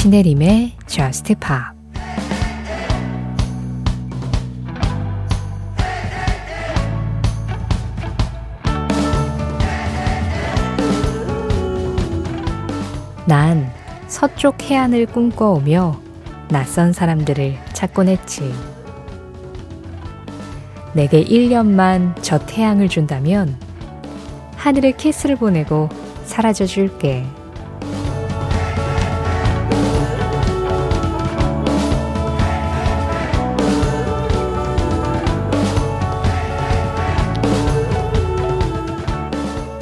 신혜림의 Just Pop 난 서쪽 해안을 꿈꿔오며 낯선 사람들을 찾곤 했지. 내게 1년만 저 태양을 준다면 하늘에 키스를 보내고 사라져 줄게.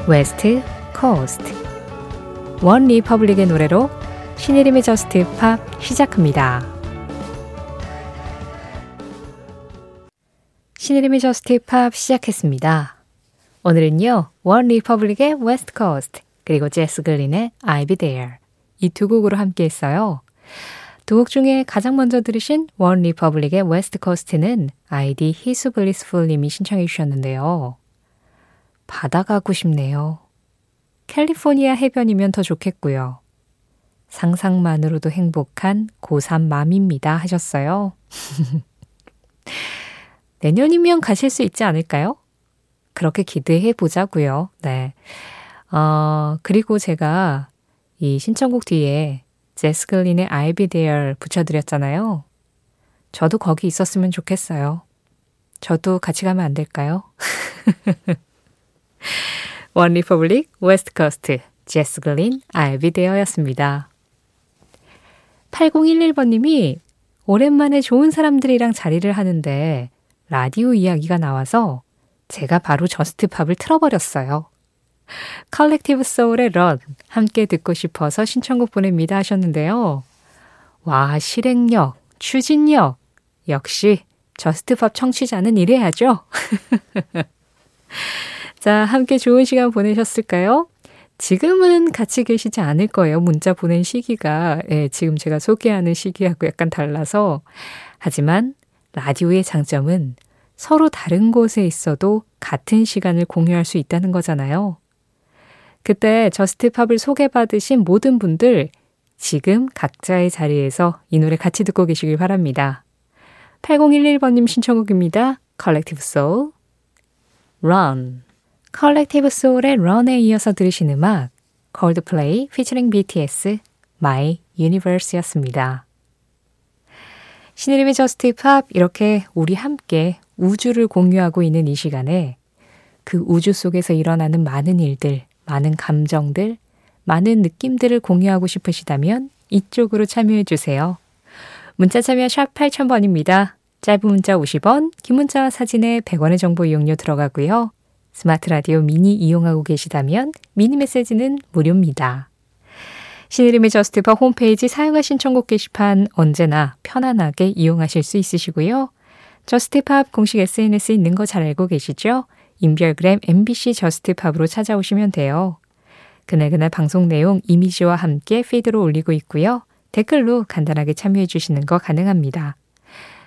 West Coast OneRepublic의 노래로 신혜림의 Just Pop 시작합니다. 신혜림의 Just Pop 시작했습니다. 오늘은요, OneRepublic의 West Coast 그리고 제스 글린의 I'll Be There 이 두 곡으로 함께 했어요. 두 곡 중에 가장 먼저 들으신 OneRepublic의 West Coast는 아이디 히수 blissful 님이 신청해 주셨는데요. 바다 가고 싶네요. 캘리포니아 해변이면 더 좋겠고요. 상상만으로도 행복한 고3 맘입니다 하셨어요. 내년이면 가실 수 있지 않을까요? 그렇게 기대해 보자고요. 네. 어, 그리고 제가 이 신청곡 뒤에 제스 글린의 I'll be there 붙여드렸잖아요. 저도 거기 있었으면 좋겠어요. 저도 같이 가면 안 될까요? OneRepublic West Coast 제스 글린 there였습니다. 8011번님이 오랜만에 좋은 사람들이랑 자리를 하는데 라디오 이야기가 나와서 제가 바로 Just Pop을 틀어버렸어요. Collective Soul의 Run 함께 듣고 싶어서 신청곡 보냅니다 하셨는데요. 와, 실행력, 추진력. 역시 Just Pop 청취자는 이래야죠. 자, 함께 좋은 시간 보내셨을까요? 지금은 같이 계시지 않을 거예요. 문자 보낸 시기가 예, 지금 제가 소개하는 시기하고 약간 달라서. 하지만 라디오의 장점은 서로 다른 곳에 있어도 같은 시간을 공유할 수 있다는 거잖아요. 그때 저스트 팝을 소개받으신 모든 분들 지금 각자의 자리에서 이 노래 같이 듣고 계시길 바랍니다. 8011번님 신청곡입니다. Collective Soul, Run. Collective Soul의 Run에 이어서 들으신 음악 콜드플레이 피처링 BTS My Universe였습니다. 신혜림의 Just Pop 이렇게 우리 함께 우주를 공유하고 있는 이 시간에 그 우주 속에서 일어나는 많은 일들, 많은 감정들, 많은 느낌들을 공유하고 싶으시다면 이쪽으로 참여해 주세요. 문자 참여 샵 8000번입니다. 짧은 문자 50원, 긴 문자 사진에 100원의 정보 이용료 들어가고요. 스마트 라디오 미니 이용하고 계시다면 미니 메시지는 무료입니다. 신혜림의 Just Pop 홈페이지 사연과 신청곡 게시판 언제나 편안하게 이용하실 수 있으시고요. Just Pop 공식 SNS 있는 거 잘 알고 계시죠? 인별그램 MBC Just Pop으로 찾아오시면 돼요. 그날그날 방송 내용 이미지와 함께 피드로 올리고 있고요. 댓글로 간단하게 참여해 주시는 거 가능합니다.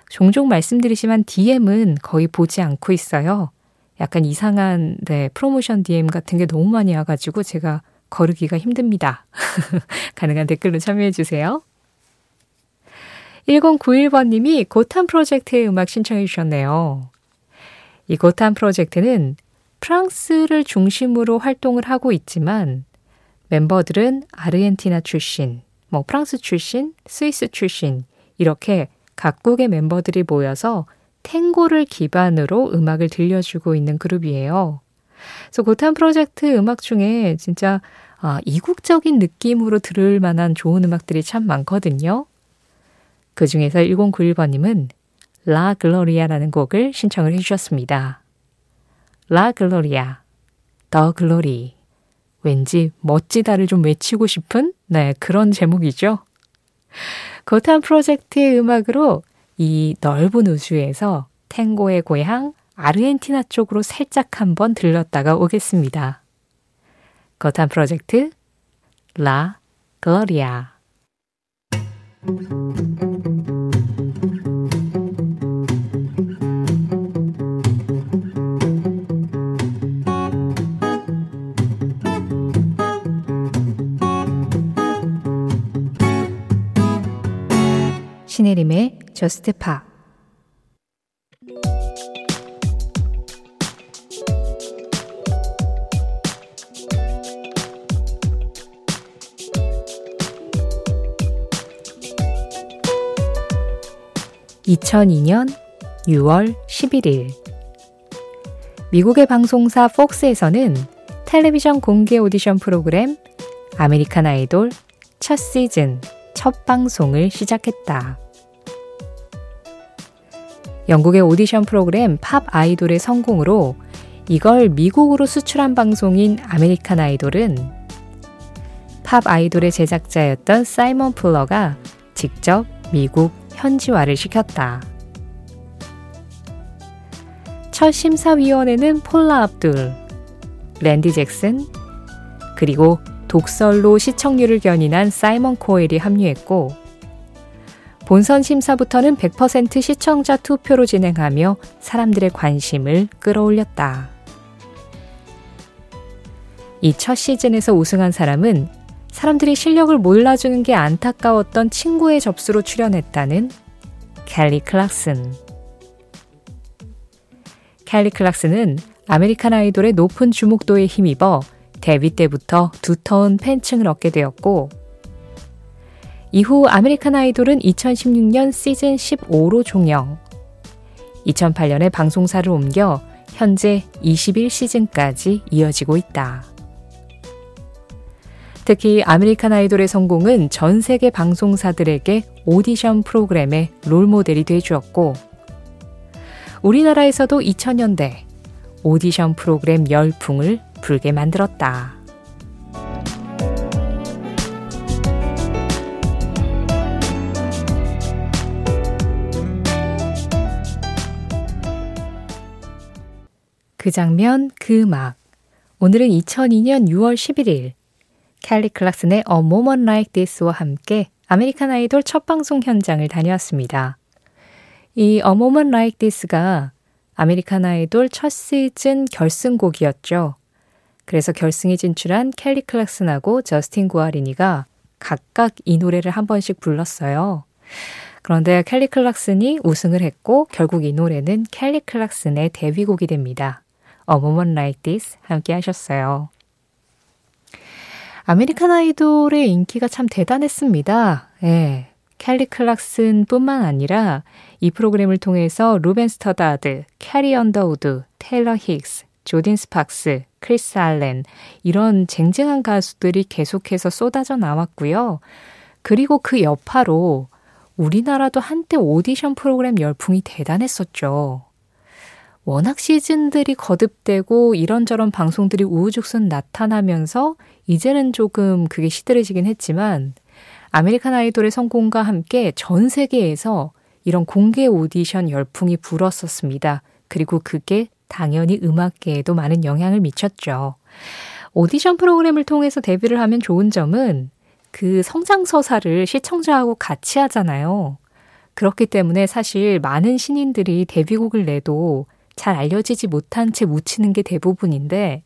종종 말씀드리지만 DM은 거의 보지 않고 있어요. 약간 이상한 네, 프로모션 DM 같은 게 너무 많이 와가지고 제가 거르기가 힘듭니다. 가능한 댓글로 참여해 주세요. 1091번님이 고탄 프로젝트의 음악 신청해 주셨네요. 이 고탄 프로젝트는 프랑스를 중심으로 활동을 하고 있지만 멤버들은 아르헨티나 출신, 뭐 프랑스 출신, 스위스 출신 이렇게 각국의 멤버들이 모여서 탱고를 기반으로 음악을 들려주고 있는 그룹이에요. 그래서 Gotan Project 음악 중에 진짜 아, 이국적인 느낌으로 들을 만한 좋은 음악들이 참 많거든요. 그 중에서 1091번님은 La Gloria라는 곡을 신청을 해주셨습니다. La Gloria, The Glory. 왠지 멋지다를 좀 외치고 싶은 네, 그런 제목이죠. Gotan Project의 음악으로 이 넓은 우주에서 탱고의 고향 아르헨티나 쪽으로 살짝 한번 들렀다가 오겠습니다. Gotan Project La Gloria 장혜림의 저스트 파 (2002년 6월 11일) 미국의 방송사 폭스에서는 텔레비전 공개 오디션 프로그램 American Idol 첫 시즌 첫 방송을 시작했다. 영국의 오디션 프로그램 Pop Idol의 성공으로 이걸 미국으로 수출한 방송인 American Idol은 Pop Idol의 제작자였던 사이먼 풀러가 직접 미국 현지화를 시켰다. 첫 심사위원에는 폴라 압둘, 랜디 잭슨, 그리고 독설로 시청률을 견인한 사이먼 코엘이 합류했고, 본선 심사부터는 100% 시청자 투표로 진행하며 사람들의 관심을 끌어올렸다. 이 첫 시즌에서 우승한 사람은 사람들이 실력을 몰라주는 게 안타까웠던 친구의 접수로 출연했다는 캘리 클락슨. 켈리 클락슨은 American Idol의 높은 주목도에 힘입어 데뷔 때부터 두터운 팬층을 얻게 되었고, 이후 American Idol은 2016년 시즌 15로 종영, 2018년에 방송사를 옮겨 현재 21시즌까지 이어지고 있다. 특히 American Idol의 성공은 전 세계 방송사들에게 오디션 프로그램의 롤모델이 되주었고, 우리나라에서도 2000년대 오디션 프로그램 열풍을 불게 만들었다. 그 장면, 그 음악. 오늘은 2002년 6월 11일 켈리 클락슨의 A Moment Like This와 함께 American Idol 첫 방송 현장을 다녀왔습니다. 이 A Moment Like This가 아메리칸 아이돌 첫 시즌 결승곡이었죠. 그래서 결승에 진출한 켈리 클락슨하고 저스틴 구아리니가 각각 이 노래를 한 번씩 불렀어요. 그런데 켈리 클락슨이 우승을 했고 결국 이 노래는 켈리 클락슨의 데뷔곡이 됩니다. A Moment Like This 함께 하셨어요. 아메리칸 아이돌의 인기가 참 대단했습니다. 예. 켈리 클락슨 뿐만 아니라 이 프로그램을 통해서 루벤 스터다드, 캐리 언더우드, 테일러 힉스, 조딘 스팍스, 크리스 알렌 이런 쟁쟁한 가수들이 계속해서 쏟아져 나왔고요. 그리고 그 여파로 우리나라도 한때 오디션 프로그램 열풍이 대단했었죠. 워낙 시즌들이 거듭되고 이런저런 방송들이 우후죽순 나타나면서 이제는 조금 그게 시들해지긴 했지만 아메리칸 아이돌의 성공과 함께 전 세계에서 이런 공개 오디션 열풍이 불었었습니다. 그리고 그게 당연히 음악계에도 많은 영향을 미쳤죠. 오디션 프로그램을 통해서 데뷔를 하면 좋은 점은 그 성장서사를 시청자하고 같이 하잖아요. 그렇기 때문에 사실 많은 신인들이 데뷔곡을 내도 잘 알려지지 못한 채 묻히는 게 대부분인데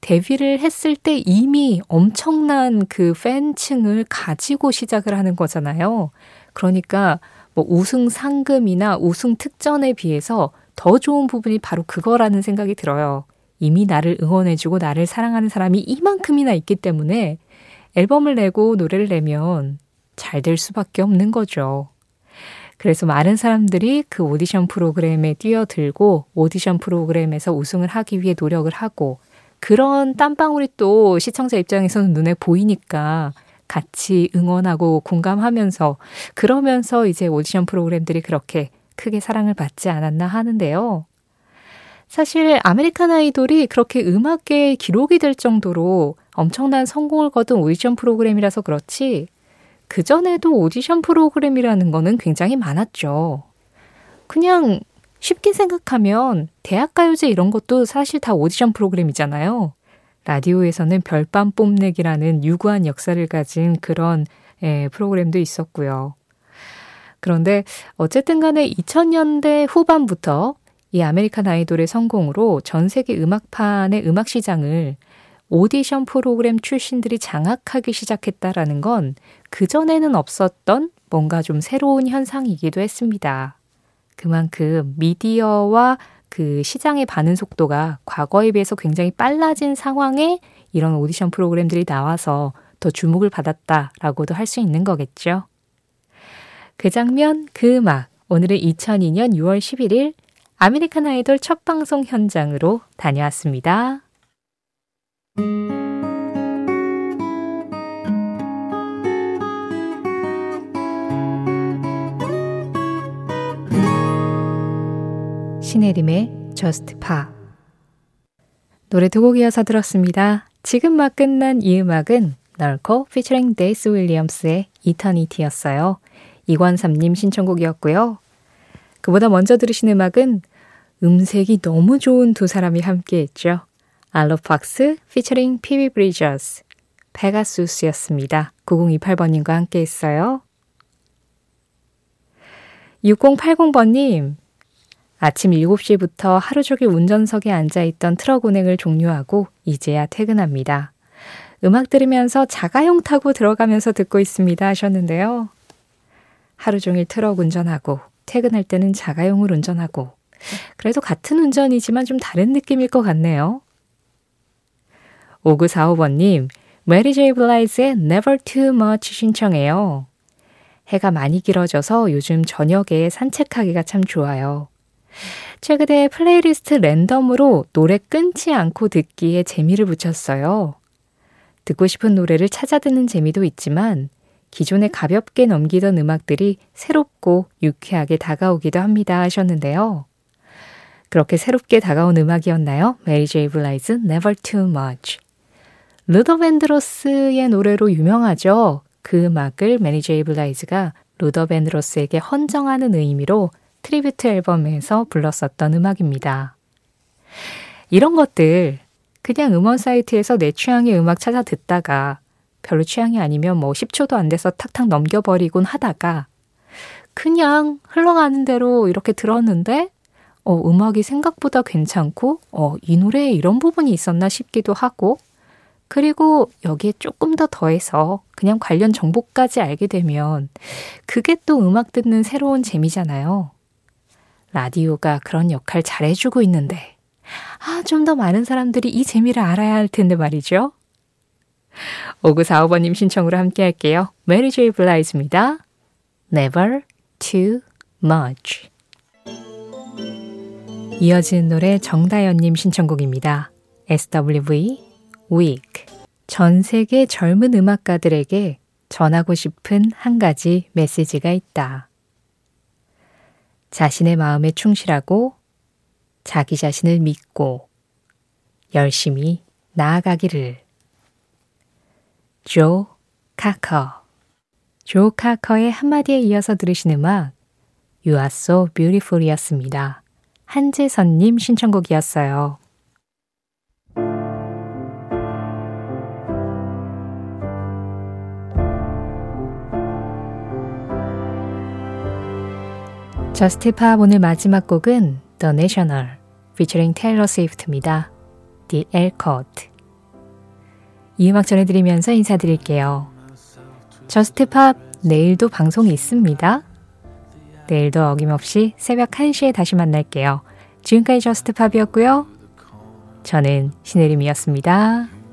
데뷔를 했을 때 이미 엄청난 그 팬층을 가지고 시작을 하는 거잖아요. 그러니까 뭐 우승 상금이나 우승 특전에 비해서 더 좋은 부분이 바로 그거라는 생각이 들어요. 이미 나를 응원해주고 나를 사랑하는 사람이 이만큼이나 있기 때문에 앨범을 내고 노래를 내면 잘 될 수밖에 없는 거죠. 그래서 많은 사람들이 그 오디션 프로그램에 뛰어들고 오디션 프로그램에서 우승을 하기 위해 노력을 하고 그런 땀방울이 또 시청자 입장에서는 눈에 보이니까 같이 응원하고 공감하면서 그러면서 이제 오디션 프로그램들이 그렇게 크게 사랑을 받지 않았나 하는데요. 사실 아메리칸 아이돌이 그렇게 음악계의 기록이 될 정도로 엄청난 성공을 거둔 오디션 프로그램이라서 그렇지 그전에도 오디션 프로그램이라는 거는 굉장히 많았죠. 그냥 쉽게 생각하면 대학가요제 이런 것도 사실 다 오디션 프로그램이잖아요. 라디오에서는 별밤 뽐내기라는 유구한 역사를 가진 그런 예, 프로그램도 있었고요. 그런데 어쨌든 간에 2000년대 후반부터 이 아메리칸 아이돌의 성공으로 전 세계 음악판의 음악 시장을 오디션 프로그램 출신들이 장악하기 시작했다라는 건 그전에는 없었던 뭔가 좀 새로운 현상이기도 했습니다. 그만큼 미디어와 그 시장의 반응 속도가 과거에 비해서 굉장히 빨라진 상황에 이런 오디션 프로그램들이 나와서 더 주목을 받았다라고도 할 수 있는 거겠죠. 그 장면, 그 음악. 오늘은 2002년 6월 11일 아메리칸 아이돌 첫 방송 현장으로 다녀왔습니다. 신혜림의 Just Pop 노래 두 곡 이어서 들었습니다. 지금 막 끝난 이 음악은 널코 피처링 데이스 윌리엄스의 Eternity였어요. 이관삼님 신청곡이었고요. 그보다 먼저 들으신 음악은 음색이 너무 좋은 두 사람이 함께했죠. 알로 팍스 피처링 피비 브리저스 페가수스였습니다. 9028번님과 함께했어요. 6080번님 아침 7시부터 하루 종일 운전석에 앉아 있던 트럭 운행을 종료하고 이제야 퇴근합니다. 음악 들으면서 자가용 타고 들어가면서 듣고 있습니다 하셨는데요. 하루 종일 트럭 운전하고 퇴근할 때는 자가용을 운전하고 그래도 같은 운전이지만 좀 다른 느낌일 것 같네요. 5945번님, 메리 제이 블라이즈의 Never Too Much 신청해요. 해가 많이 길어져서 요즘 저녁에 산책하기가 참 좋아요. 최근에 플레이리스트 랜덤으로 노래 끊지 않고 듣기에 재미를 붙였어요. 듣고 싶은 노래를 찾아 듣는 재미도 있지만 기존에 가볍게 넘기던 음악들이 새롭고 유쾌하게 다가오기도 합니다 하셨는데요. 그렇게 새롭게 다가온 음악이었나요? 메리 제이 블라이즈 Never Too Much. 루더 밴드로스의 노래로 유명하죠. 그 음악을 메리 제이 블라이즈가 루더 밴드로스에게 헌정하는 의미로 tribute 앨범에서 불렀었던 음악입니다. 이런 것들 그냥 음원 사이트에서 내 취향의 음악 찾아 듣다가 별로 취향이 아니면 뭐 10초도 안 돼서 탁탁 넘겨버리곤 하다가 그냥 흘러가는 대로 이렇게 들었는데 어, 음악이 생각보다 괜찮고 어, 이 노래에 이런 부분이 있었나 싶기도 하고 그리고 여기에 조금 더 더해서 그냥 관련 정보까지 알게 되면 그게 또 음악 듣는 새로운 재미잖아요. 라디오가 그런 역할 잘해주고 있는데, 아, 좀 더 많은 사람들이 이 재미를 알아야 할 텐데 말이죠. 5945번님 신청으로 함께 할게요. 메리 제이 블라이즈입니다. Never too much. 이어진 노래 정다연님 신청곡입니다. SWV Week. 전 세계 젊은 음악가들에게 전하고 싶은 한 가지 메시지가 있다. 자신의 마음에 충실하고 자기 자신을 믿고 열심히 나아가기를. 조 카커. 조 카커의 한마디에 이어서 들으신 음악 You are so beautiful 이었습니다. 한재선님 신청곡이었어요. 저스트 팝 오늘 마지막 곡은 The National featuring Taylor Swift입니다. The Air Cut 이 음악 전해드리면서 인사드릴게요. Just Pop 내일도 방송이 있습니다. 내일도 어김없이 새벽 1시에 다시 만날게요. 지금까지 Just Pop이었고요. 저는 신혜림이었습니다.